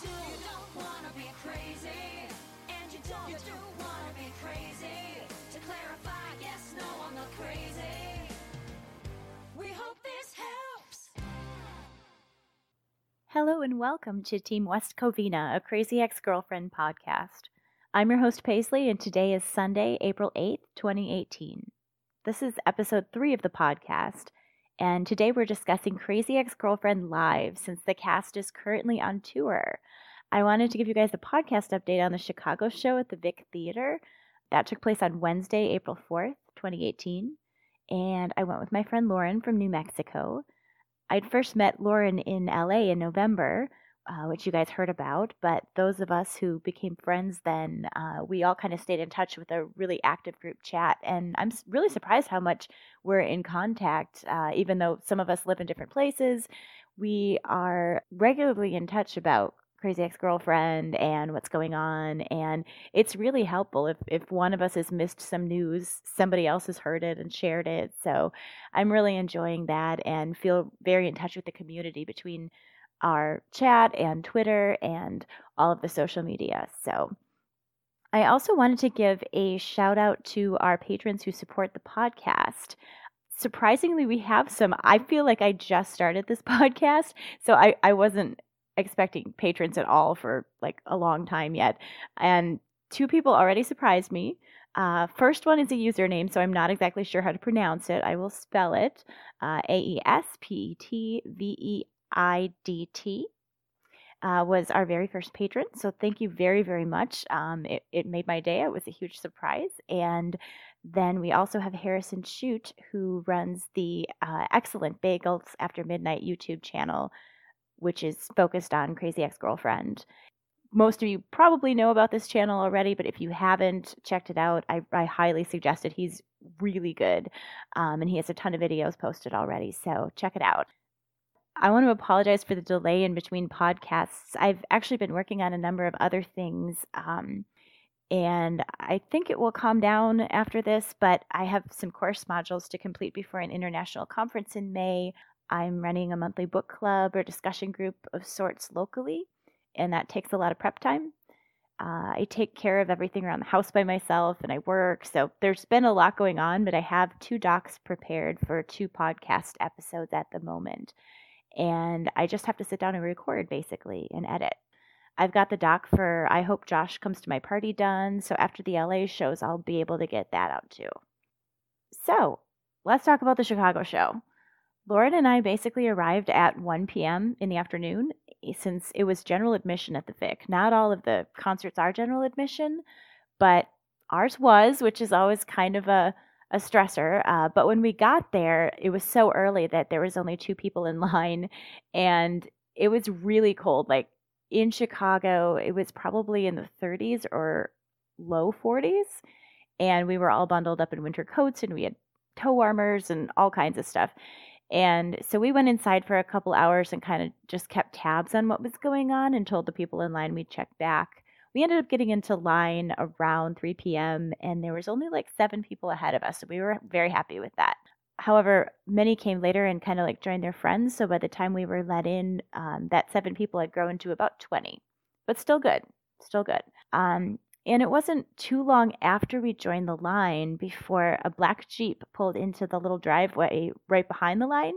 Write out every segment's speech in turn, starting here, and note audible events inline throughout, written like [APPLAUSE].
do. You don't wanna be crazy, and you don't, you do wanna be crazy. To clarify, yes, no, I'm not crazy. We hope this helps. Hello and welcome to Team West Covina, a Crazy Ex Girlfriend podcast. I'm your host, Paisley, and today is Sunday, April 8th, 2018. This is episode three of the podcast, and today we're discussing Crazy Ex Girlfriend Live since the cast is currently on tour. I wanted to give you guys a podcast update on the Chicago show at the Vic Theater. That took place on Wednesday, April 4th, 2018. And I went with my friend Lauren from New Mexico. I'd first met Lauren in LA in November, uh, which you guys heard about, but those of us who became friends then, uh, we all kind of stayed in touch with a really active group chat. And I'm really surprised how much we're in contact, uh, even though some of us live in different places. We are regularly in touch about Crazy Ex Girlfriend and what's going on. And it's really helpful if, if one of us has missed some news, somebody else has heard it and shared it. So I'm really enjoying that and feel very in touch with the community between our chat and Twitter and all of the social media. So I also wanted to give a shout out to our patrons who support the podcast. Surprisingly, we have some. I feel like I just started this [LAUGHS] podcast, so I, I wasn't expecting patrons at all for like a long time yet. And two people already surprised me. Uh, first one is a username, so I'm not exactly sure how to pronounce it. I will spell it uh, A E S P E T V E I D T. Uh, was our very first patron. So thank you very, very much. Um, it, it made my day. It was a huge surprise. And then we also have Harrison Shute, who runs the uh, excellent Bagels After Midnight YouTube channel, which is focused on Crazy Ex Girlfriend. Most of you probably know about this channel already, but if you haven't checked it out, I, I highly suggest it. He's really good, um, and he has a ton of videos posted already, so check it out. I want to apologize for the delay in between podcasts. I've actually been working on a number of other things, um, and I think it will calm down after this, but I have some course modules to complete before an international conference in May. I'm running a monthly book club or discussion group of sorts locally, and that takes a lot of prep time. Uh, I take care of everything around the house by myself and I work. So there's been a lot going on, but I have two docs prepared for two podcast episodes at the moment and I just have to sit down and record basically and edit. I've got the doc for I Hope Josh Comes to My Party done, so after the LA shows, I'll be able to get that out too. So, let's talk about the Chicago show. Lauren and I basically arrived at 1 p.m. in the afternoon eh, since it was general admission at the Vic. Not all of the concerts are general admission, but ours was, which is always kind of a a stressor. Uh, but when we got there, it was so early that there was only two people in [LAUGHS] line, and it was really cold. Like in Chicago, it was probably in the 30s or low 40s, and we were all bundled up in winter coats, and we had toe warmers and all kinds of stuff. And so we went inside for a couple hours and kind of just kept tabs on what was going on and told the people in line we'd check back we ended up getting into line around 3 p.m. and there was only like seven people ahead of us. So we were very happy with that. However, many came later and kind of like joined their friends. So by the time we were let in, um, that seven people had grown to about 20, but still good, still good. Um, and it wasn't too long after we joined the line before a black Jeep pulled into the little driveway right behind the line.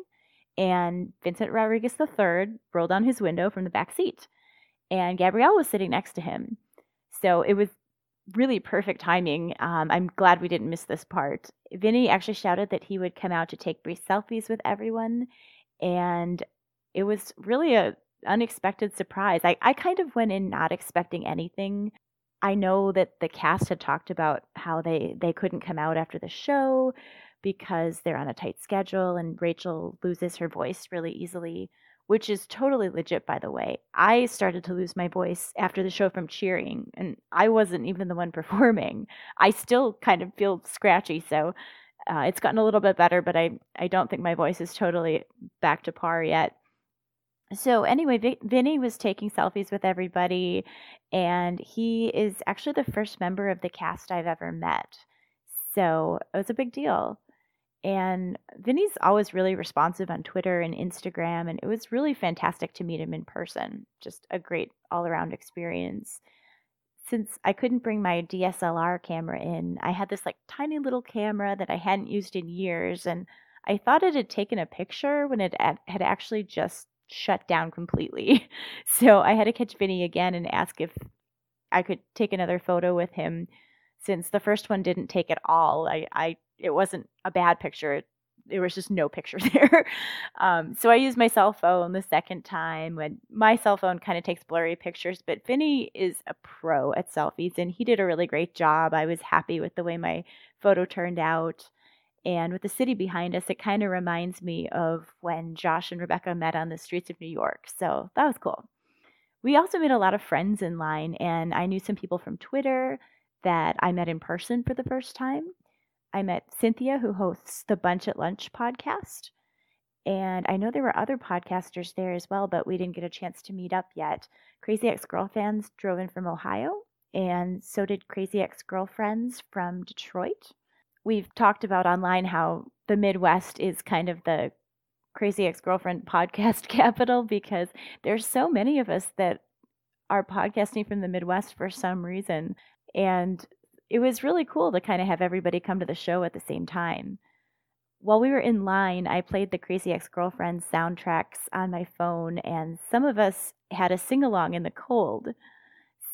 And Vincent Rodriguez III rolled down his window from the back seat. And Gabrielle was sitting next to him. So it was really perfect timing. Um, I'm glad we didn't miss this part. Vinny actually shouted that he would come out to take brief selfies with everyone, and it was really a unexpected surprise. I, I kind of went in not expecting anything. I know that the cast had talked about how they they couldn't come out after the show because they're on a tight schedule and Rachel loses her voice really easily which is totally legit, by the way. I started to lose my voice after the show from cheering, and I wasn't even the one [LAUGHS] performing. I still kind of feel scratchy, so uh, it's gotten a little bit better, but I, I don't think my voice is totally back to par yet. So, anyway, Vinny was taking selfies with everybody, and he is actually the first member of the cast I've ever met. So, it was a big deal. And Vinny's always really responsive on Twitter and Instagram, and it was really fantastic to meet him in person. Just a great all around experience. Since I couldn't bring my DSLR camera in, I had this like tiny little camera that I hadn't used in years, and I thought it had taken a picture when it had actually just shut down completely. [LAUGHS] So I had to catch Vinny again and ask if I could take another photo with him since the first one didn't take at all. I, I it wasn't a bad picture. It, there was just no picture [LAUGHS] there. Um, so I used my cell phone the second time when my cell phone kind of takes blurry pictures, but Vinny is a pro at selfies and he did a really great job. I was happy with the way my photo turned out. And with the city behind us, it kind of reminds me of when Josh and Rebecca met on the streets of New York. So that was cool. We also made a lot of friends in line, and I knew some people from Twitter that I met in person for the first time. I met Cynthia, who hosts the Bunch at Lunch podcast. And I know there were other podcasters there as well, but we didn't get a chance to meet up yet. Crazy Ex Girlfans drove in from Ohio, and so did Crazy Ex Girlfriends from Detroit. We've talked about online how the Midwest is kind of the Crazy Ex Girlfriend podcast [LAUGHS] capital because there's so many of us that are podcasting from the Midwest for some reason. And it was really cool to kind of have everybody come to the show at the same time. While we were in line, I played the Crazy Ex Girlfriend soundtracks on my phone, and some of us had a sing along in the cold.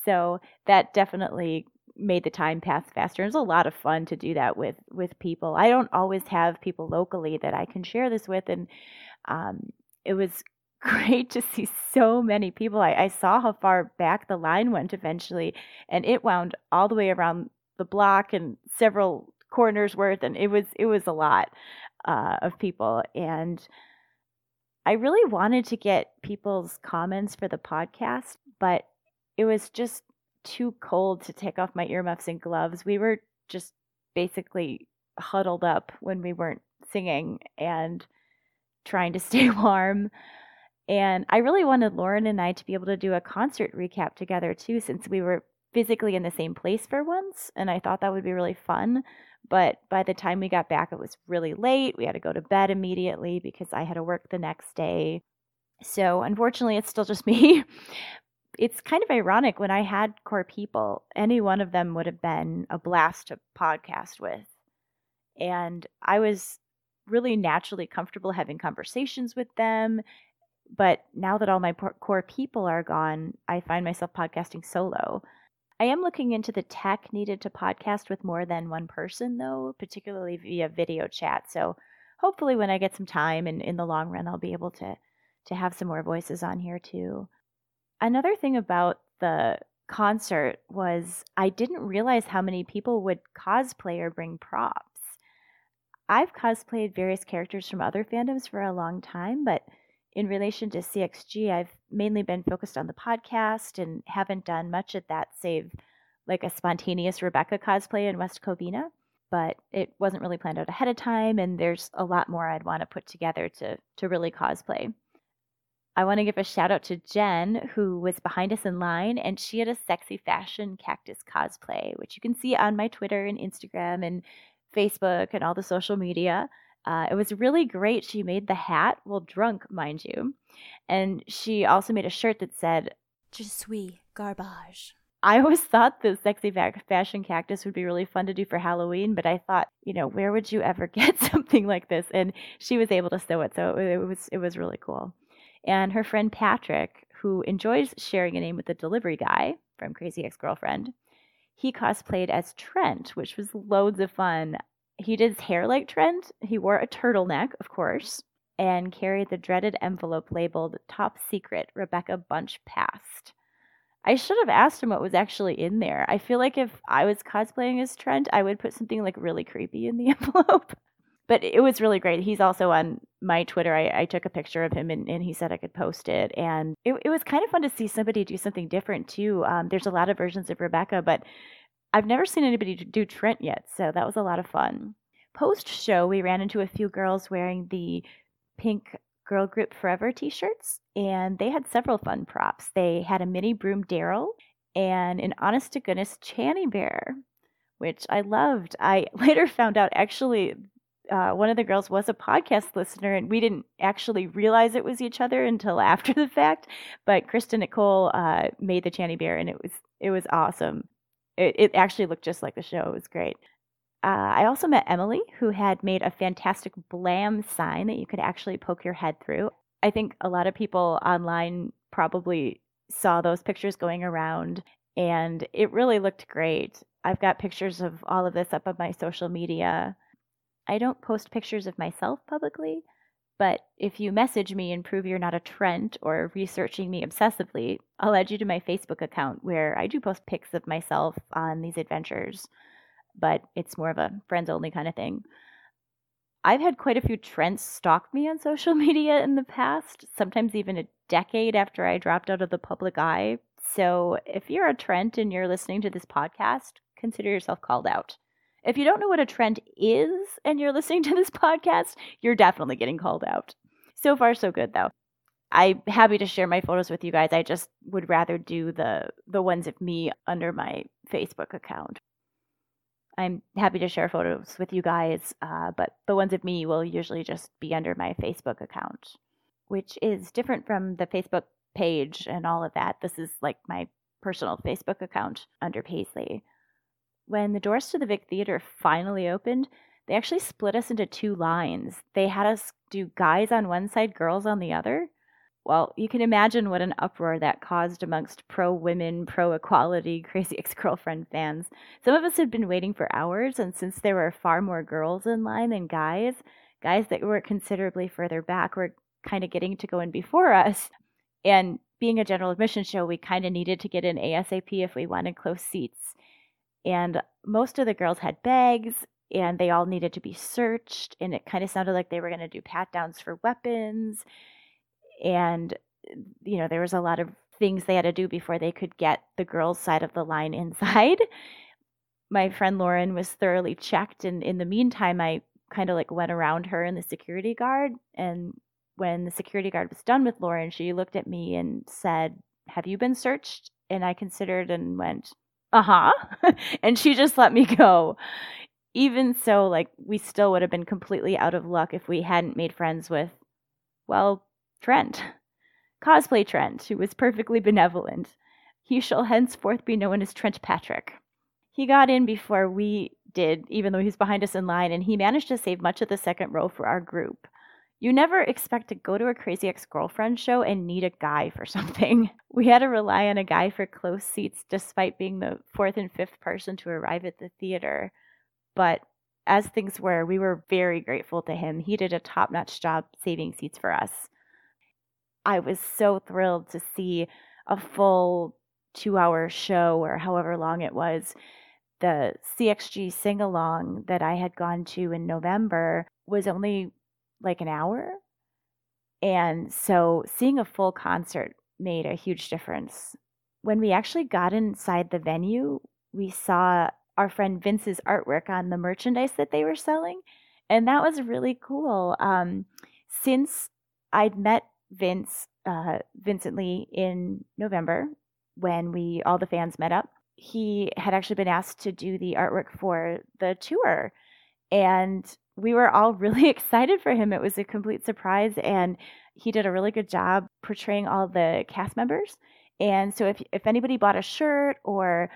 So that definitely made the time pass faster. It was a lot of fun to do that with with people. I don't always have people locally that I can share this with, and um, it was [LAUGHS] great to see so many people. I, I, saw how far back the line went eventually, and it wound all the way around the block and several corners worth, and it was it was a lot uh, of people. And I really wanted to get people's comments for the podcast, but it was just too cold to take off my earmuffs and gloves. We were just basically huddled up when we weren't singing and trying to [LAUGHS] stay warm. And I really wanted Lauren and I to be able to do a concert recap together too, since we were physically in the same place for once. And I thought that would be really fun. But by the time we got back, it was really late. We had to go to bed immediately because I had to work the next day. So unfortunately, it's still just [LAUGHS] me. it's kind of ironic when I had core people, any one of them would have been a blast to podcast with. And I was really naturally comfortable having conversations with them but now that all my core people are gone, I find myself podcasting solo. I am looking into the tech needed to podcast with more than one person, though, particularly via video chat. So hopefully, when I get some time and in the long run, I'll be able to to have some more voices on here too. Another thing about the concert was I didn't realize how many people would cosplay or bring props. I've cosplayed various characters from other fandoms for a long time, but in relation to CXG, I've mainly been focused on the podcast and haven't done much at that, save like a spontaneous Rebecca cosplay in West Covina. But it wasn't really planned out ahead of time, and there's a lot more I'd want to put together to to really cosplay. I want to give a shout out to Jen, who was behind us in line, and she had a sexy fashion cactus cosplay, which you can see on my Twitter and Instagram and Facebook and all the social media. Uh, it was really great. She made the hat, well, drunk, mind you. And she also made a shirt that said, Je suis garbage. I always thought the sexy fashion cactus would be really fun to do for Halloween, but I thought, you know, where would you ever [LAUGHS] get something like this? And she was able to sew it, so it was it was really cool. And her friend Patrick, who enjoys sharing a name with the delivery guy from Crazy Ex Girlfriend, he cosplayed as Trent, which was loads of fun he did his hair like Trent. He wore a turtleneck, of course, and carried the dreaded envelope labeled Top Secret Rebecca Bunch Past. I should have asked him what was actually in there. I feel like if I was cosplaying as Trent, I would put something like really creepy in the [LAUGHS] envelope. but it was really great. He's also on my Twitter. I, I took a picture of him and, and, he said I could post it. And it, it, was kind of fun to see somebody do something different too. Um, there's a lot of versions of Rebecca, but I've never seen anybody do Trent yet, so that was a lot of fun. Post show, we ran into a few girls wearing the pink Girl Group Forever t shirts, and they had several fun props. They had a mini broom Daryl and an honest to goodness Channy Bear, which I loved. I [LAUGHS] later found out actually uh, one of the girls was a podcast listener, and we didn't actually realize it was each other until [LAUGHS] after the fact. But Krista Nicole uh, made the Channy Bear, and it was it was awesome. It, it actually looked just like the show. It was great. Uh, I also met Emily, who had made a fantastic blam sign that you could actually poke your head through. I think a lot of people online probably saw those pictures going around, and it really looked great. I've got pictures of all of this up on my social media. I don't post pictures of myself publicly, but if you message me and prove you're not a Trent or researching me obsessively, I'll add you to my Facebook account where I do post pics of myself on these adventures, but it's more of a friends only kind of thing. I've had quite a few Trents stalk me on [LAUGHS] social media in the past, sometimes even a decade after I dropped out of the public eye. So if you're a Trent and you're listening to this podcast, consider yourself called out. If you don't know what a Trent is and you're listening to this [LAUGHS] podcast, you're definitely getting called out. So far, so good though. I'm happy to share my photos with you guys. I just would rather do the the ones of me under my Facebook account. I'm happy to share photos with you guys, uh, but the ones of me will usually just be under my Facebook account, which is different from the Facebook page and all of that. This is like my personal Facebook account under Paisley. When the doors to the Vic Theater finally opened, they actually split us into two lines. They had us do guys on one side, girls on the other. Well, you can imagine what an uproar that caused amongst pro women, pro equality, [LAUGHS] crazy ex girlfriend fans. Some of us had been waiting for hours, and since there were far more girls in line than guys, guys that were considerably further back were kind of getting to go in before us. And being a general admission show, we kind of needed to get in ASAP if we wanted close seats. And most of the girls had bags, and they all needed to be searched, and it kind of sounded like they were going to do pat downs for weapons and you know there was a lot of things they had to do before they could get the girls side of the line [LAUGHS] inside. My friend lauren was thoroughly checked and in the meantime i kind of like went around her and the security guard and when the security guard was done with lauren she looked at me and said have you been searched? and i considered and went uh-huh [LAUGHS] and she just let me go even so like we still would have been completely out of luck if we hadn't made friends with well Trent. Cosplay Trent, who was perfectly benevolent. He shall henceforth be known as Trent Patrick. He got in before we did, even though he's behind us in line, and he managed to save much of the second row for our group. You never expect to go to a crazy ex girlfriend show and need a guy for something. [LAUGHS] We had to rely on a guy for close seats despite being the fourth and fifth person to arrive at the theater. But as things were, we were very grateful to him. He did a top notch job saving seats for us. I was so thrilled to see a full two hour show or however long it was. The CXG sing along that I had gone to in November was only like an hour. And so seeing a full concert made a huge difference. When we actually got inside the venue, we saw our friend Vince's artwork on the merchandise that they were selling. And that was really cool. Um, since I'd met Vince, uh, Vincent Lee in November when we all the fans met up. He had actually been asked to do the artwork for the tour, and we were all [LAUGHS] really excited for him. It was a complete surprise, and he did a really good job portraying all the cast members. And so, if if anybody bought a shirt or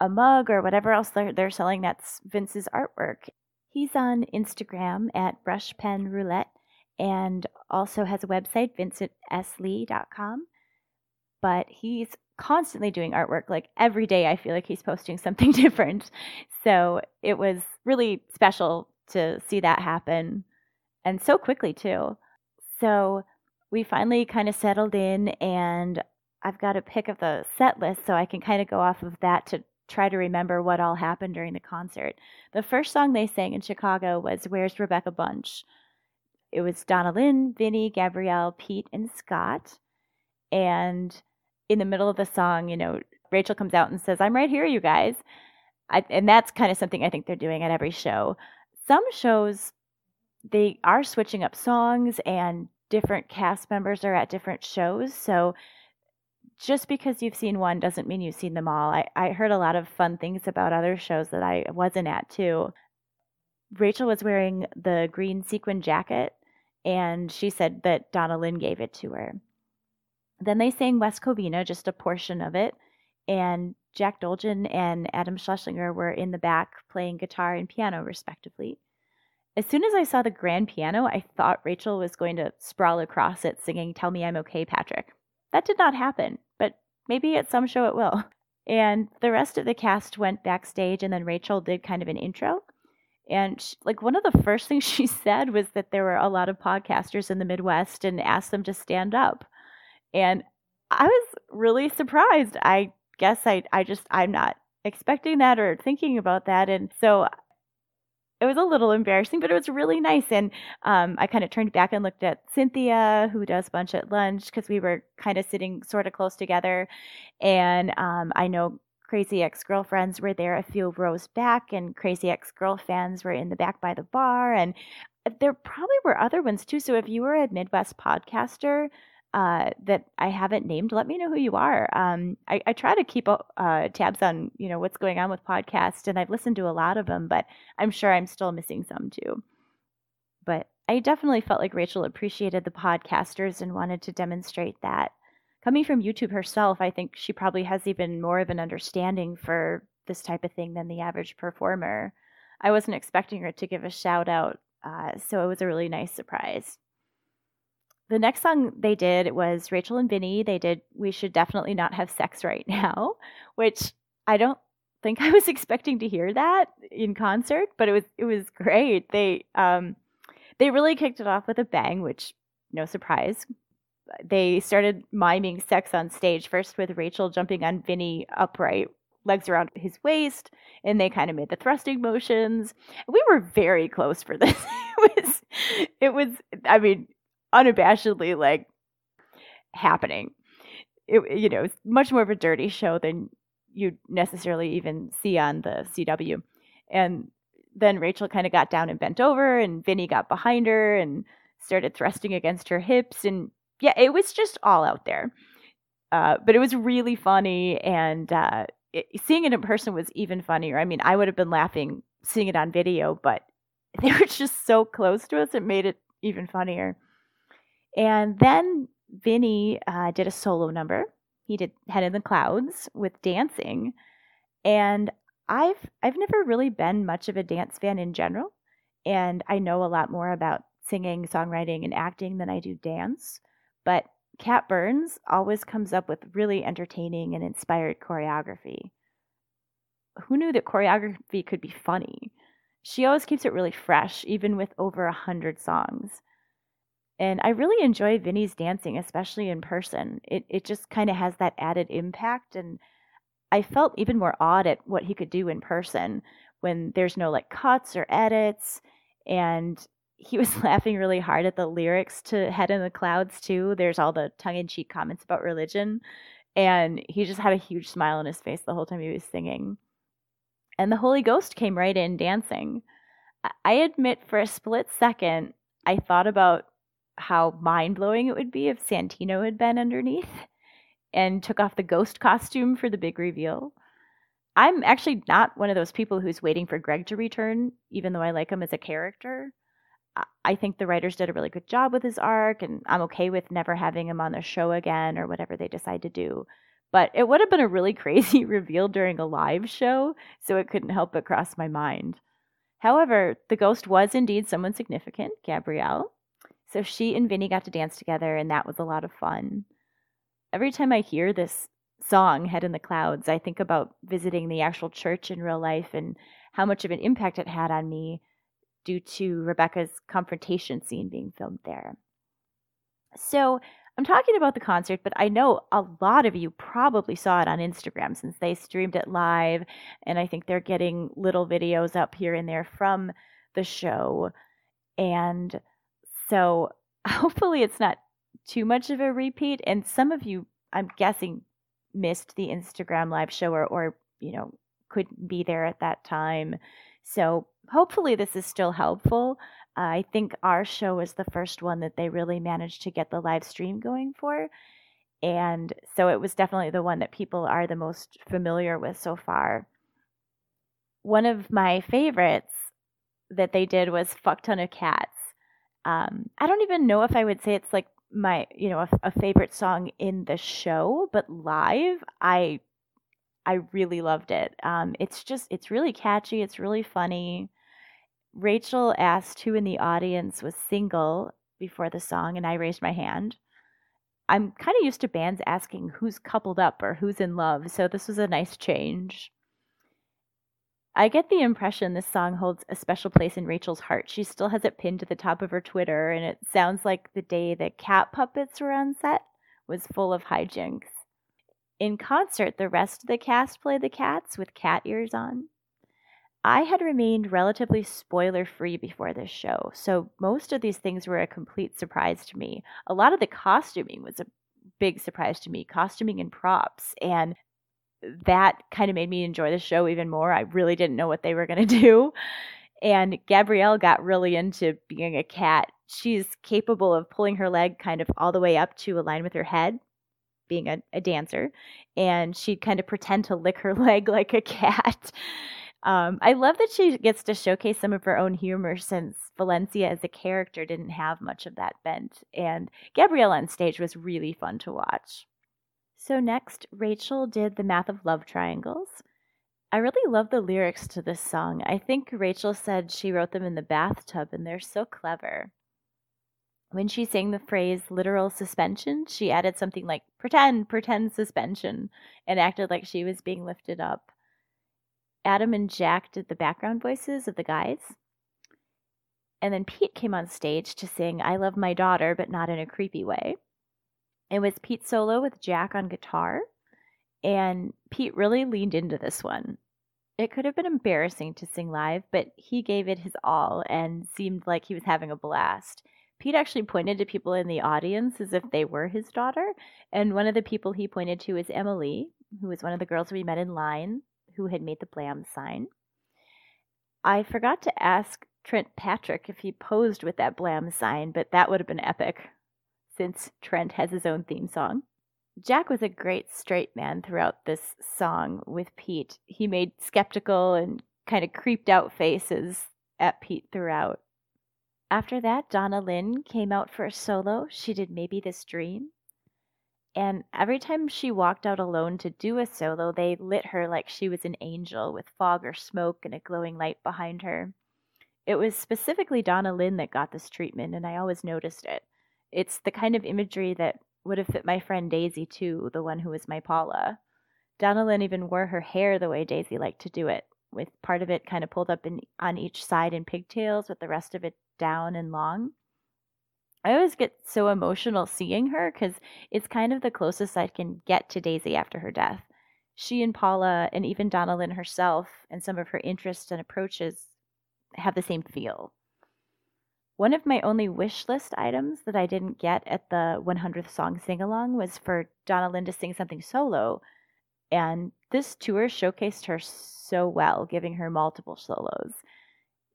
a mug or whatever else they're, they're selling, that's Vince's artwork. He's on Instagram at Brush Pen Roulette and also has a website, vincentslee.com. But he's constantly doing artwork. Like every day, I feel like he's posting something [LAUGHS] different. So it was really special to see that happen and so quickly, too. So we finally kind of settled in, and I've got a pick of the set list so I can kind of go off of that to try to remember what all happened during the concert. The first song they sang in Chicago was Where's Rebecca Bunch? it was Donna Lynne, Vinny, Gabrielle, Pete, and Scott. And in the middle of the song, you know, Rachel comes out and says, I'm right here, you guys. I, and that's kind of something I think they're doing at every show. Some shows, they are switching up songs and different cast members are at different shows. So just because you've seen one doesn't mean you've seen them all. I, I heard a lot of fun things about other shows that I wasn't at too Rachel was wearing the green sequin jacket, and she said that Donna Lynne gave it to her. Then they sang West Covina, just a portion of it, and Jack Dolgen and Adam Schlesinger were in the back playing guitar and piano, respectively. As soon as I saw the grand piano, I thought Rachel was going to sprawl across it singing Tell Me I'm Okay, Patrick. That did not happen, but maybe at some show it will. [LAUGHS] And the rest of the cast went backstage, and then Rachel did kind of an intro. And she, like one of the first [LAUGHS] things she said was that there were a lot of podcasters in the Midwest and asked them to stand up. And I was really surprised. I guess I I just I'm not expecting that or thinking about that. And so it was a little embarrassing, but it was really nice. And um, I kind of turned back and looked at Cynthia, who does Bunch at Lunch, because we were kind of sitting sort of close together. And um, I know Crazy Ex Girlfriends were there a few rows back, and Crazy Ex Girl fans were in the back by the bar. And uh, there probably were other ones too. So if you were a Midwest podcaster, uh, that I haven't named, let me know who you are. Um, I, I, try to keep uh, tabs on you know what's going on with podcasts, and I've listened to a lot of them, but I'm sure I'm still missing some too. But I definitely felt like Rachel appreciated the podcasters and wanted to demonstrate that. Coming from YouTube herself, I think she probably has even more of an understanding for this type of thing than the average performer. I wasn't expecting her to give a shout out, uh, so it was a really nice surprise the next song they did was Rachel and Vinny. They did We Should Definitely Not Have Sex Right Now, [LAUGHS] which I don't think I was [LAUGHS] expecting to hear that in concert, but it was it was great. They um they really kicked it off with a bang, which no surprise. They started miming sex on stage, first with Rachel jumping on Vinny upright, legs around his waist, and they kind of made the thrusting motions. We were very close for this. [LAUGHS] it was it was I mean, unabashedly like happening. It, you know, it's much more of a dirty show than you'd necessarily even see on the CW. And then Rachel kind of got down and bent over, and Vinny got behind her and started thrusting against her hips. And yeah, it was just all out there. Uh, but it was really funny, and uh, it, seeing it in person was even funnier. I mean, I would have been laughing seeing it on video, but [LAUGHS] they were just so close to us, it made it even funnier. And then Vinny uh, did a solo number. He did Head in the Clouds with dancing. And I've I've never really been much of a dance fan in general, and I know a lot more about singing, songwriting, and acting than I do dance. But Kat Burns always comes up with really entertaining and inspired choreography. Who knew that choreography could be funny? She always keeps it really fresh, even with over a hundred songs. And I really enjoy Vinny's dancing, especially in person. It it just kind of has that added impact and I felt even more awed at what he could do in person when there's no like cuts or edits and he [LAUGHS] was laughing really hard at the lyrics to Head in the Clouds too. There's all the tongue-in-cheek comments about religion and he just had a huge smile on his face the whole time he was singing. And the Holy Ghost came right in dancing. I admit for a split second I thought about how mind blowing it would be if Santino had been underneath and took off the ghost costume for the big reveal. I'm actually not one of those people who's waiting for Greg to return, even though I like him as a character. I think the writers did a really good job with his arc, and I'm okay with never having him on the show again or whatever they decide to do. But it would have been a really [LAUGHS] crazy reveal during a live show, so it couldn't help but cross my mind. However, the ghost was indeed someone significant, Gabrielle, so she and Vinny got to dance together, and that was a lot of fun. Every time I hear this song, Head in the Clouds, I think about visiting the actual church in real life and how much of an impact it had on me due to Rebecca's confrontation scene being filmed there. So I'm talking about the concert, but I know a lot of you probably saw it on Instagram since they streamed it live, and I think they're getting little videos up here and there from the show. And so [LAUGHS] hopefully it's not too much of a repeat. And some of you, I'm guessing, missed the Instagram live show or, or you know, couldn't be there at that time. So hopefully this is still helpful. Uh, I think our show was the first one that they really managed to get the live stream going for. And so it was definitely the one that people are the most familiar with so far. One of my favorites that they did was "Fuck Ton of Cats." Um, I don't even know if I would say it's like my you know a, a favorite song in the show, but live I I really loved it. Um, it's just it's really catchy. It's really funny. Rachel asked who in the audience was single before the song, and I raised my hand. I'm kind of used to bands asking who's coupled up or who's in love, so this was a nice change. I get the impression this song holds a special place in Rachel's heart. She still has it pinned to the top of her Twitter, and it sounds like the day the cat puppets were on set was full of hijinks. In concert, the rest of the cast played the cats with cat ears on. I had remained relatively spoiler free before this show, so most of these things were a complete surprise to me. A lot of the costuming was a big surprise to me, costuming and props, and that kind of made me enjoy the show even more. I really didn't know what they were going [LAUGHS] to do. And Gabrielle got really into being a cat. She's capable of pulling her leg kind of all the way up to align with her head, being a, a dancer. And she'd kind of pretend to lick her [LAUGHS] leg like a cat. Um, I love that she gets to showcase some of her own humor since Valencia as a character didn't have much of that bent. And Gabrielle on stage was really fun to watch. So next, Rachel did the math of love triangles. I really love the lyrics to this song. I think Rachel said she wrote them in the bathtub, and they're so clever. When she sang the phrase literal suspension, she added something like pretend, pretend suspension, and acted like she was being lifted up. Adam and Jack did the background voices of the guys. And then Pete came on stage to sing I Love My Daughter, but not in a creepy way. It was Pete solo with Jack on guitar, and Pete really leaned into this one. It could have been embarrassing to sing live, but he gave it his all and seemed like he was having a blast. Pete actually pointed to people in the audience as if they were his daughter, and one of the people he pointed to is Emily, who was one of the girls we met in line who had made the Blam sign. I forgot to ask Trent Patrick if he posed with that Blam sign, but that would have been epic since Trent has his own theme song. Jack was a great straight man throughout this song with Pete. He made skeptical and kind of creeped out faces at Pete throughout. After that, Donna Lynne came out for a solo. She did Maybe This Dream. And every time she walked out alone to do a solo, they lit her like she was an angel with fog or smoke and a glowing light behind her. It was specifically Donna Lynne that got this treatment, and I always noticed it. It's the kind of imagery that would have fit my friend Daisy too, the one who was my Paula. Donna Lynne even wore her hair the way Daisy liked to do it, with part of it kind of pulled up in, on each side in pigtails, with the rest of it down and long. I always get so emotional seeing her because it's kind of the closest I can get to Daisy after her death. She and Paula, and even Donna Lynne herself, and some of her interests and approaches have the same feel. One of my only wish list items that I didn't get at the 100th song sing along was for Donna Lynne to sing something solo. And this tour showcased her so well, giving her multiple solos.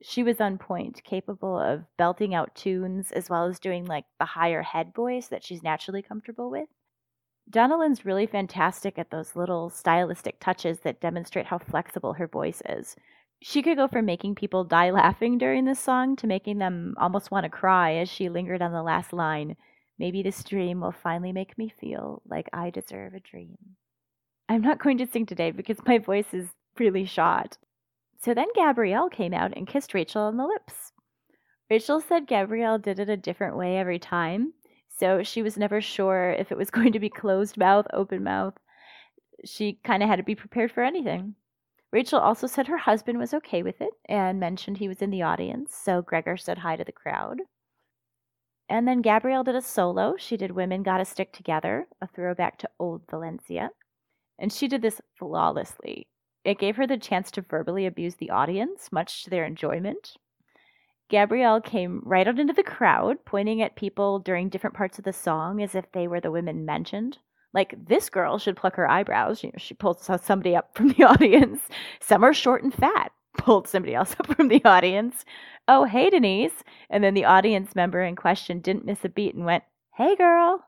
She was on point, capable of belting out tunes as well as doing like the higher head voice that she's naturally comfortable with. Donna Lynne's really fantastic at those little stylistic touches that demonstrate how flexible her voice is she could go from making people die [LAUGHS] laughing during this song to making them almost want to cry as she lingered on the last line. Maybe this dream will finally make me feel like I deserve a dream. I'm not going to sing today because my voice is really shot. So then Gabrielle came out and kissed Rachel on the lips. Rachel said Gabrielle did it a different way every time, so she was never sure if it was [LAUGHS] going to be closed mouth, open mouth. She kind of had to be prepared for anything. Rachel also said her husband was okay with it and mentioned he was in the audience, so Gregor said hi to the crowd. And then Gabrielle did a solo. She did Women Gotta Stick Together, a throwback to old Valencia. And she did this flawlessly. It gave her the chance to verbally abuse the audience, much to their enjoyment. Gabrielle came right out into the crowd, pointing at people during different parts of the song as if they were the women mentioned. Like this girl should pluck her eyebrows. You know, she pulled somebody up from [LAUGHS] the audience. Some are short and fat. Pulled somebody else up from the audience. Oh, hey, Denise. And then the audience member in question didn't miss a beat and went, Hey, girl.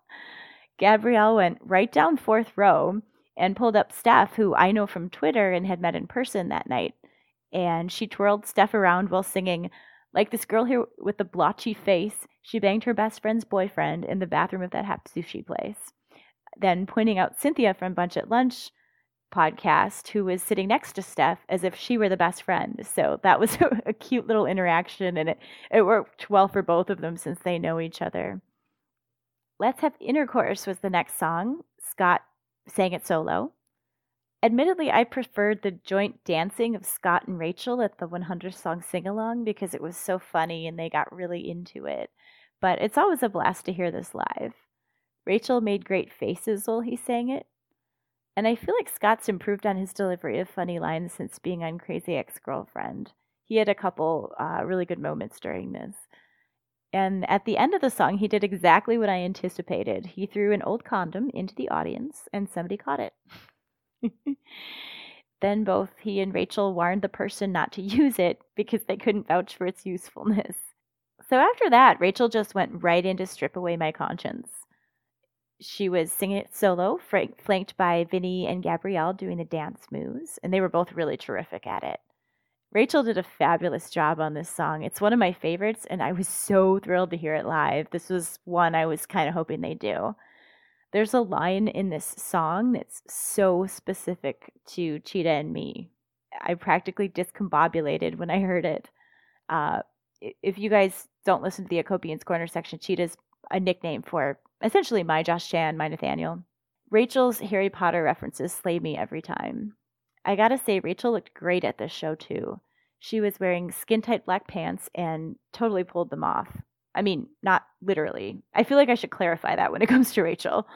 Gabrielle went right down fourth row and pulled up Steph, who I know from Twitter and had met in person that night. and she twirled Steph around while singing, like this girl here with the blotchy face, she banged her best friend's boyfriend in the bathroom of that hap sushi place. Then pointing out Cynthia from Bunch at Lunch podcast, who was sitting next to Steph as if she were the best friend. So that was [LAUGHS] a, a cute little interaction, and it, it worked well for both of them since they know each other. Let's Have Intercourse was the next song. Scott sang it solo. Admittedly, I preferred the joint dancing of Scott and Rachel at the 100 song sing along because it was so funny and they got really into it. But it's always a blast to hear this live. Rachel made great faces while he sang it. And I feel like Scott's improved on his delivery of funny lines since being on Crazy Ex Girlfriend. He had a couple uh, really good moments during this. And at the end of the song, he did exactly what I anticipated. He threw an old condom into the audience, and somebody caught it. [LAUGHS] then both he and Rachel warned the person not to [LAUGHS] use it because they couldn't vouch for its usefulness. So after that, Rachel just went right into Strip Away My Conscience. She was singing it solo, flanked by Vinny and Gabrielle doing the dance moves, and they were both really terrific at it. Rachel did a fabulous job on this song. It's one of my favorites, and I was so thrilled to hear it live. This was one I was kind of hoping they'd do. There's a line in this song that's so specific to Cheetah and me. I practically discombobulated when I heard it. Uh, if you guys don't listen to the Acopian's Corner section, Cheetah's a nickname for essentially my Josh Chan, my Nathaniel. Rachel's Harry Potter references slay me every time. I gotta say, Rachel looked great at this show too. She was wearing skin tight black pants and totally pulled them off. I mean, not literally. I feel like I should clarify that when it [LAUGHS] comes to Rachel,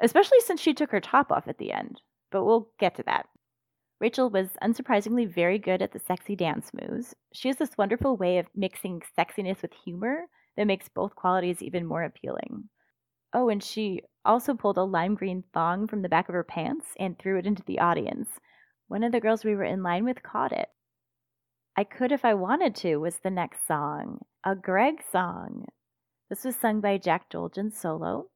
especially since she took her top off at the end. But we'll get to that. Rachel was unsurprisingly very good at the sexy dance moves. She has this wonderful way of mixing sexiness with humor that makes both qualities even more appealing. Oh, and she also pulled a lime green thong from the back of her pants and threw it into the audience. One of the girls we were in line with caught it. I Could If I Wanted To was the next song, a Greg song. This was sung by Jack Dolgen solo.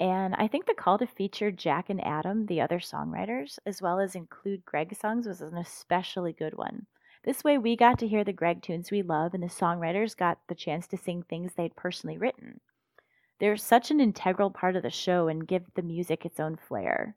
And I think the call to feature Jack and Adam, the other songwriters, as well as include Greg songs, was an especially good one. This way, we got to hear the Greg tunes we love, and the songwriters got the chance to sing things they'd personally written. They're such an integral part of the show and give the music its own flair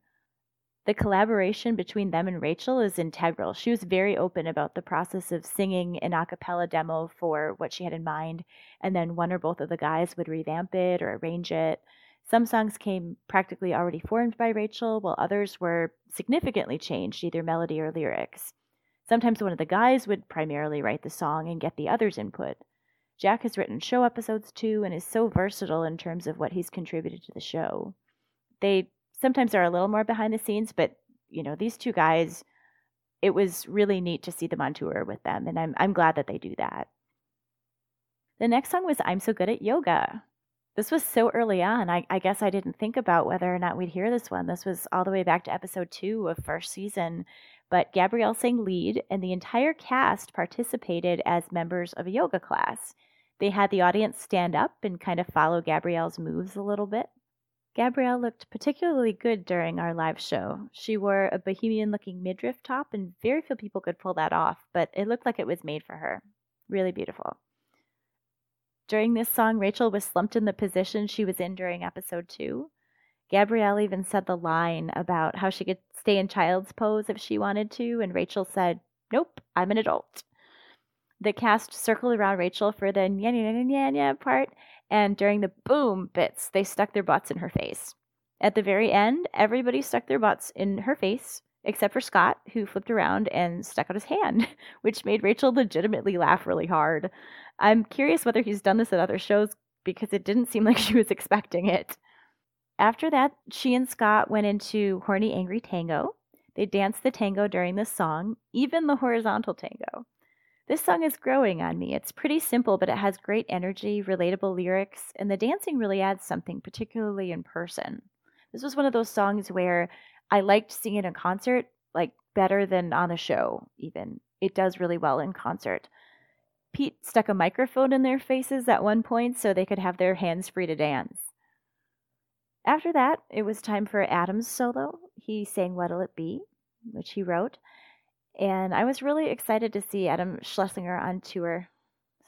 the collaboration between them and Rachel is integral. She was very open about the process of singing an a cappella demo for what she had in mind, and then one or both of the guys would revamp it or arrange it. Some songs came practically already formed by Rachel, while others were significantly changed, either melody or lyrics. Sometimes one of the guys would primarily write the song and get the others' input. Jack has written show episodes too and is so versatile in terms of what he's contributed to the show. They sometimes are a little more behind the scenes, but you know, these two guys, it was really neat to see them on tour with them, and I'm I'm glad that they do that. The next song was I'm So Good at Yoga. This was so early on. I, I guess I didn't think about whether or not we'd hear this one. This was all the way back to episode two of first season. But Gabrielle sang lead, and the entire cast participated as members of a yoga class. They had the audience stand up and kind of follow Gabrielle's moves a little bit. Gabrielle looked particularly good during our live show. She wore a bohemian looking midriff top, and very few people could pull that off, but it looked like it was made for her. Really beautiful. During this song, Rachel was slumped in the position she was in during episode two. Gabrielle even said the line about how she could stay in child's pose if she wanted to, and Rachel said, Nope, I'm an adult. The cast circled around Rachel for the nya nya nya nya part, and during the boom bits, they stuck their butts in her face. At the very end, everybody stuck their butts in her face, except for Scott, who flipped around and stuck out his hand, [LAUGHS] which made Rachel legitimately laugh really hard. I'm curious whether he's done this at other shows because it didn't seem [LAUGHS] like she was expecting it. After that, she and Scott went into Horny Angry Tango. They danced the tango during the song, even the horizontal tango. This song is growing on me. It's pretty simple, but it has great energy, relatable lyrics, and the dancing really adds something, particularly in person. This was one of those songs where I liked singing in concert, like better than on the show, even. It does really well in concert. Pete stuck a microphone in their faces at one point so they could have their hands free to dance. After that, it was time for Adam's solo. He sang What'll It Be, which he wrote. And I was really excited to see Adam Schlesinger on tour.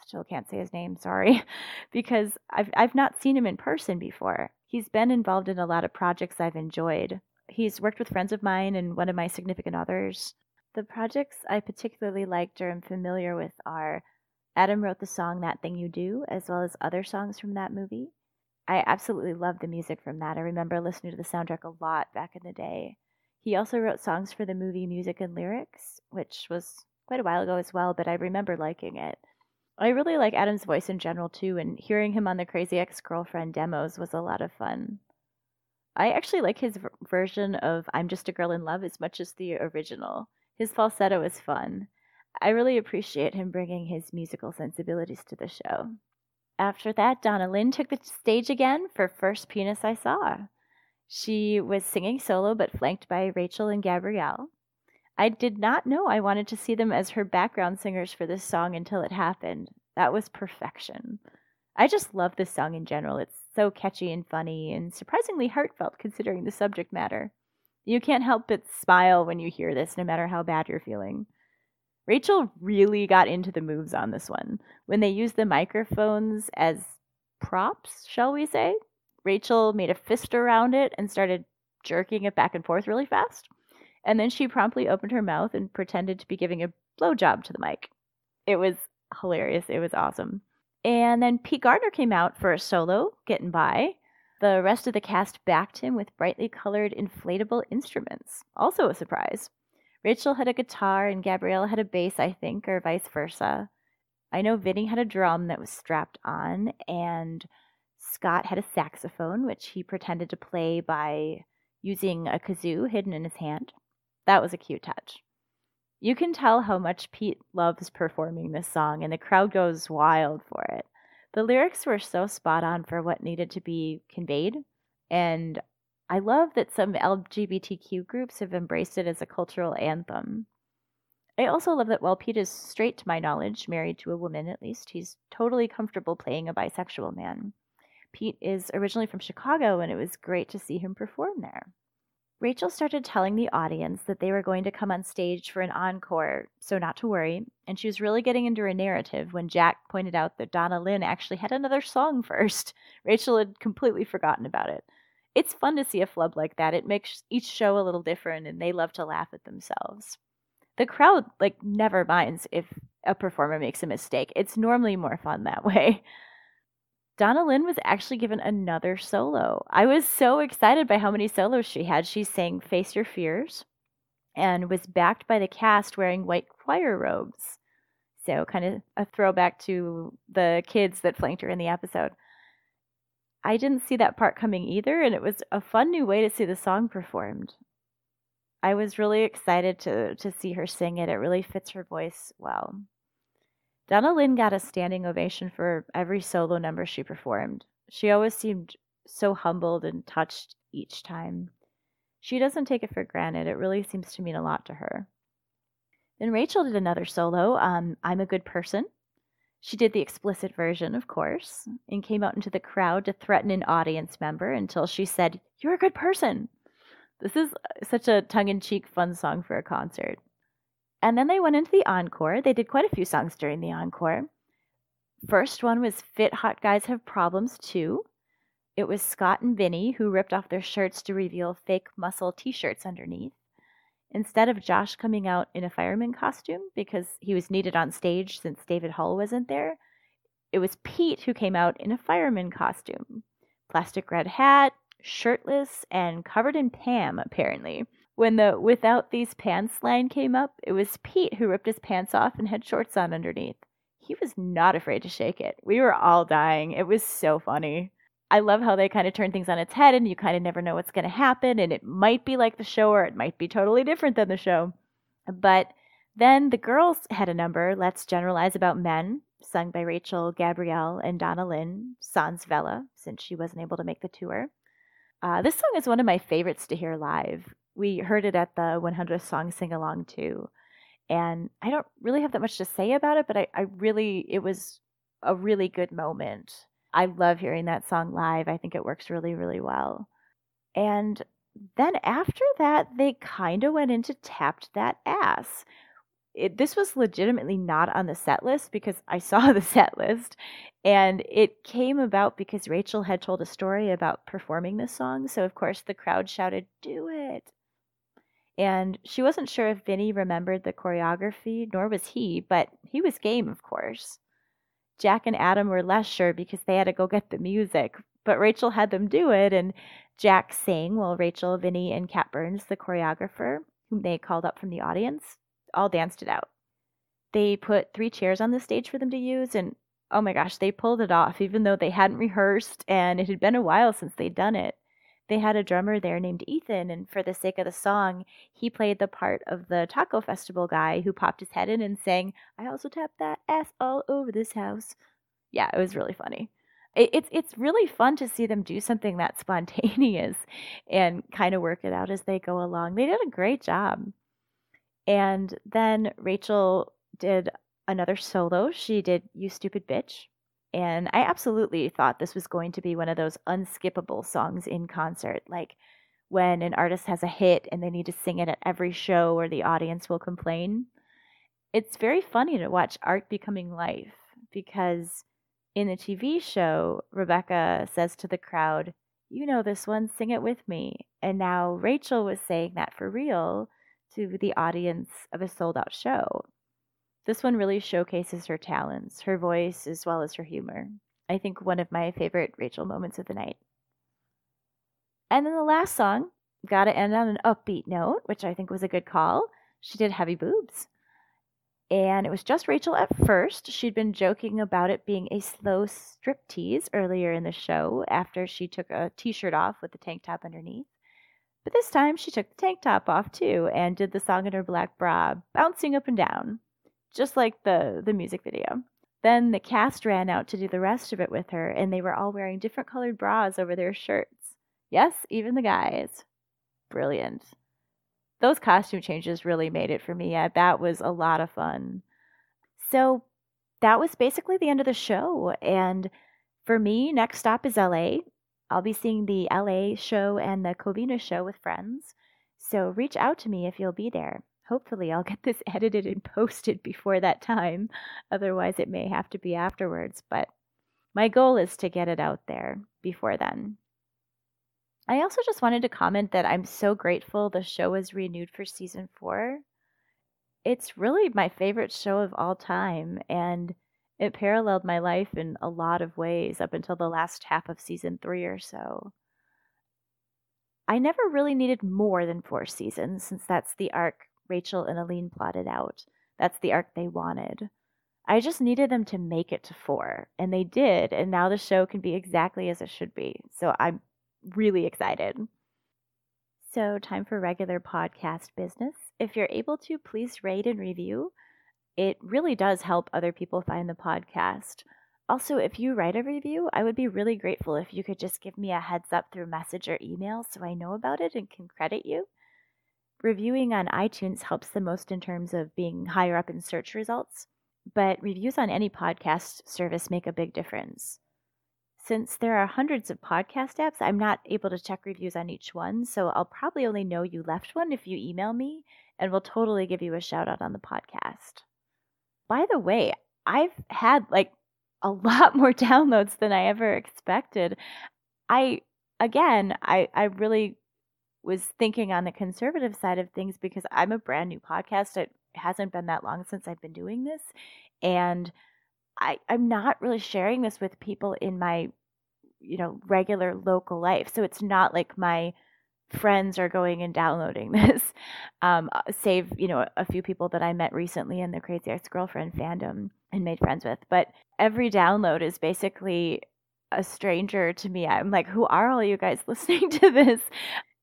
Still can't say his name, sorry, [LAUGHS] because I've, I've not seen him in person before. He's been involved in a lot of projects I've enjoyed. He's worked with friends of mine and one of my significant others. The projects I particularly liked or am familiar with are Adam wrote the song That Thing You Do, as well as other songs from that movie. I absolutely love the music from that. I remember listening to the soundtrack a lot back in the day. He also wrote songs for the movie Music and Lyrics, which was quite a while ago as well, but I remember liking it. I really like Adam's voice in general too, and hearing him on the Crazy Ex Girlfriend demos was a lot of fun. I actually like his version of I'm Just a Girl in Love as much as the original. His falsetto is fun. I really appreciate him bringing his musical sensibilities to the show. After that, Donna Lynne took the stage again for First Penis I Saw. She was singing solo but flanked by Rachel and Gabrielle. I did not know I wanted to see them as her background singers for this song until it happened. That was perfection. I just love this song in general. It's so catchy and funny and surprisingly heartfelt considering the subject matter. You can't help but smile when you hear this, no matter how bad you're feeling. Rachel really got into the moves on this one. When they used the microphones as props, shall we say, Rachel made a fist around it and started jerking it back and forth really fast. And then she promptly opened her mouth and pretended to be giving a blowjob to the mic. It was hilarious. It was awesome. And then Pete Gardner came out for a solo, getting by. The rest of the cast backed him with brightly colored inflatable instruments. Also a surprise. Rachel had a guitar and Gabrielle had a bass, I think, or vice versa. I know Vinny had a drum that was strapped on, and Scott had a saxophone, which he pretended to play by using a kazoo hidden in his hand. That was a cute touch. You can tell how much Pete loves performing this song, and the crowd goes wild for it. The lyrics were so spot on for what needed to be conveyed, and I love that some LGBTQ groups have embraced it as a cultural anthem. I also love that while Pete is straight to my knowledge, married to a woman at least, he's totally comfortable playing a bisexual man. Pete is originally from Chicago, and it was great to see him perform there. Rachel started telling the audience that they were going to come on stage for an encore, so not to worry, and she was really getting into her narrative when Jack pointed out that Donna Lynne actually had another song [LAUGHS] first. Rachel had completely forgotten about it. It's fun to see a flub like that. It makes each show a little different, and they love to laugh at themselves. The crowd, like, never minds if a performer makes a mistake. It's normally more fun that [LAUGHS] way. Donna Lynne was actually given another solo. I was so excited by how many solos she had. She sang Face Your Fears and was backed by the cast wearing white choir robes. So, kind of a throwback to the kids that flanked her in the episode. I didn't see that part coming either, and it was a fun new way to see the song performed. I was really excited to, to see her sing it. It really fits her voice well. Donna Lynne got a standing ovation for every solo number she performed. She always seemed so humbled and touched each time. She doesn't take it for granted. It really seems to mean a lot to her. Then Rachel did another solo, um, I'm a Good Person. She did the explicit version, of course, and came out into the crowd to threaten an audience member until she said, You're a good person. This is such a tongue in cheek, fun song for a concert. And then they went into the encore. They did quite a few songs during the encore. First one was Fit Hot Guys Have Problems Too. It was Scott and Vinny who ripped off their shirts to reveal fake muscle t shirts underneath. Instead of Josh coming out in a fireman costume because he was needed on stage since David Hull wasn't there, it was Pete who came out in a fireman costume. Plastic red hat, shirtless, and covered in Pam, apparently. When the without these pants line came up, it was Pete who ripped his pants off and had shorts on underneath. He was not afraid to shake it. We were all dying. It was so funny. I love how they kind of turn things on its head and you kind of never know what's going to happen. And it might be like the show or it might be totally different than the show. But then the girls had a number, Let's Generalize About Men, sung by Rachel, Gabrielle, and Donna Lynne, sans Vella, since she wasn't able to make the tour. Uh, this song is one of my favorites to hear live. We heard it at the 100th Song Sing Along too. And I don't really have that much to say about it, but I, I really, it was a really good moment. I love hearing that song live. I think it works really, really well. And then after that, they kind of went into Tapped That Ass, it, this was legitimately not on the set list because I [LAUGHS] saw the set list and it came about because Rachel had told a story about performing this song. So, of course, the crowd shouted, Do it. And she wasn't sure if Vinny remembered the choreography, nor was he, but he was game, of course. Jack and Adam were less sure because they had to go get the music, but Rachel had them do it, and Jack sang while Rachel, Vinny, and Kat Burns, the choreographer, whom they called up from the audience, all danced it out. They put three chairs on the stage for them to use, and oh my gosh, they pulled it off, even though they hadn't rehearsed and it had been a while since they'd done it. They had a drummer there named Ethan, and for the sake of the song, he played the part of the Taco Festival guy who popped his head in and sang, I also tapped that ass all over this house. Yeah, it was really funny. It, it's it's really fun to see them do something that [LAUGHS] spontaneous and kind of work it out as they go along. They did a great job. And then Rachel did another solo. She did You Stupid Bitch. And I absolutely thought this was going to be one of those unskippable songs in concert. Like when an artist has a hit and they need to sing it at every show or the audience will complain. It's very funny to watch art becoming life because in the TV show, Rebecca says to the crowd, You know this one, sing it with me. And now Rachel was saying that for real to the audience of a sold out show. This one really showcases her talents, her voice, as well as her humor. I think one of my favorite Rachel moments of the night. And then the last song, gotta end on an upbeat note, which I think was a good call. She did Heavy Boobs. And it was just Rachel at first. She'd been joking about it being a slow strip tease earlier in the show after she took a t shirt off with the tank top underneath. But this time she took the tank top off too and did the song in her black bra, bouncing up and down, just like the, the music video. Then the cast ran out to do the rest of it with her, and they were all wearing different colored bras over their shirts. Yes, even the guys. Brilliant. Those costume changes really made it for me. Yeah, that was a lot of fun. So that was basically the end of the show. And for me, next stop is LA. I'll be seeing the LA show and the Covina show with friends. So reach out to me if you'll be there. Hopefully, I'll get this [LAUGHS] edited and posted before that time. Otherwise, it may have to be afterwards. But my goal is to get it out there before then. I also just wanted to comment that I'm so grateful the show is renewed for season four. It's really my favorite show of all time, and it paralleled my life in a lot of ways up until the last half of season three or so. I never really needed more than four seasons, since that's the arc Rachel and Aline plotted out. That's the arc they wanted. I just needed them to make it to four, and they did, and now the show can be exactly as it should be. So I'm really excited. So, time for regular podcast business. If you're able to, please rate and review. It really does help other people find the podcast. Also, if you write a review, I would be really grateful if you could just give me a heads up through message or email so I know about it and can credit you. Reviewing on iTunes helps the most in terms of being higher up in search results, but reviews on any podcast service make a big difference. Since there are hundreds of podcast apps, I'm not able to check reviews on each one, so I'll probably only know you left one if you email me, and we'll totally give you a shout out on the podcast. By the way, I've had like a [LAUGHS] lot more downloads than I ever expected. I again, I I really was thinking on the conservative side of things because I'm a brand new podcast. It hasn't been that long since I've been doing this and I I'm not really sharing this with people in my you know regular local life. So it's not like my friends are going and downloading [LAUGHS] this. Um, uh, save you know a few people that I met recently in the Crazy Ex Girlfriend fandom and made friends with. But every download is basically a stranger to me. I'm like, who are all you guys [LAUGHS] listening to this?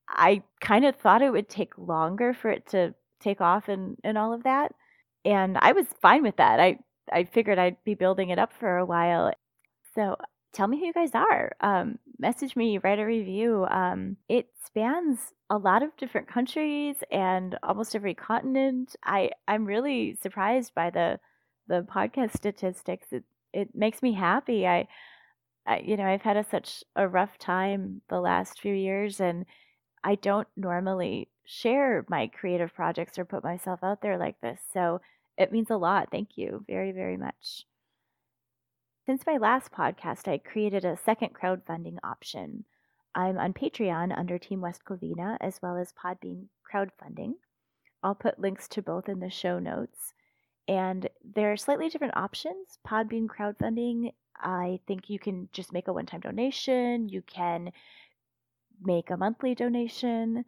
I kind of thought it would take longer for it to take off and and all of that, and I was fine with that. I I figured I'd be building it up for a while. So tell me who you guys are. Um, message me, write a review. Um, it spans a lot of different countries and almost every continent. I I'm really surprised by the the podcast statistics. It it makes me happy. I, I you know I've had a, such a rough time the last few years, and I don't normally share my creative projects or put myself out there like this. So It means a lot. Thank you very, very much. Since my last podcast, I created a second crowdfunding option. I'm on Patreon under Team West Covina as well as Podbean crowdfunding. I'll put links to both in the show notes. And there are slightly different options. Podbean crowdfunding, I think you can just make a one time donation, you can make a monthly donation.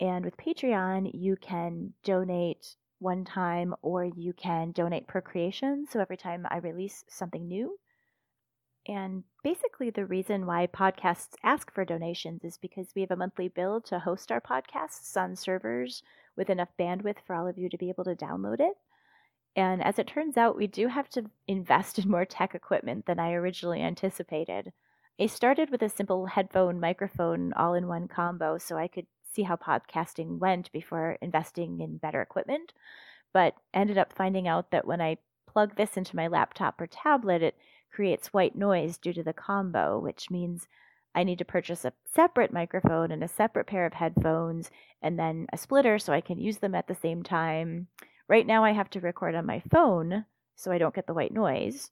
And with Patreon, you can donate one time or you can donate per creation. So every time I release something new. And basically, the reason why podcasts ask for donations is because we have a monthly bill to host our podcasts on servers with enough bandwidth for all of you to be able to download it. And as it turns out, we do have to invest in more tech equipment than I originally anticipated. I started with a simple headphone microphone all in one combo so I could see how podcasting went before investing in better equipment, but ended up finding out that when I plug this into my laptop or tablet, it creates white noise due to the combo, which means I need to purchase a separate microphone and a separate pair of headphones and then a splitter so I can use them at the same time. Right now, I have to record on my phone so I don't get the white noise.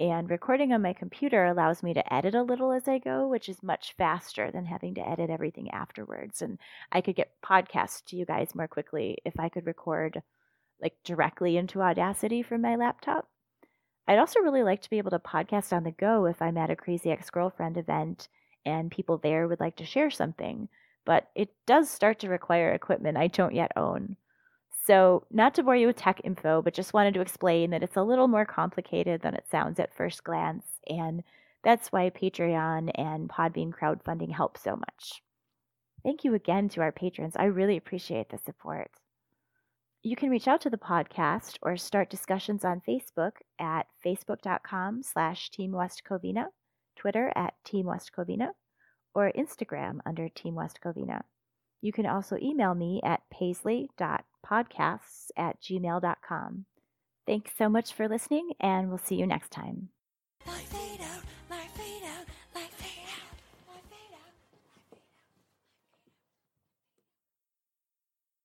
And recording on my computer allows me to edit a little as I go, which is much faster than having to edit everything afterwards. And I could get podcasts to you guys more quickly if I could record like directly into Audacity from my laptop. I'd also really like to be able to podcast on the go if I'm at a Crazy Ex Girlfriend event and people there would like to share something, but it does start to require equipment I don't yet own. So, not to bore you with tech info, but just wanted to explain that it's a little more complicated than it sounds at first glance, and that's why Patreon and Podbean crowdfunding help so much. Thank you again to our patrons. I really appreciate the support. You can reach out to the podcast or start discussions on Facebook at facebook.com slash Team West Twitter at Team West or Instagram under Team West. You can also email me at paisley.podcasts at gmail.com. Thanks so much for listening, and we'll see you next time.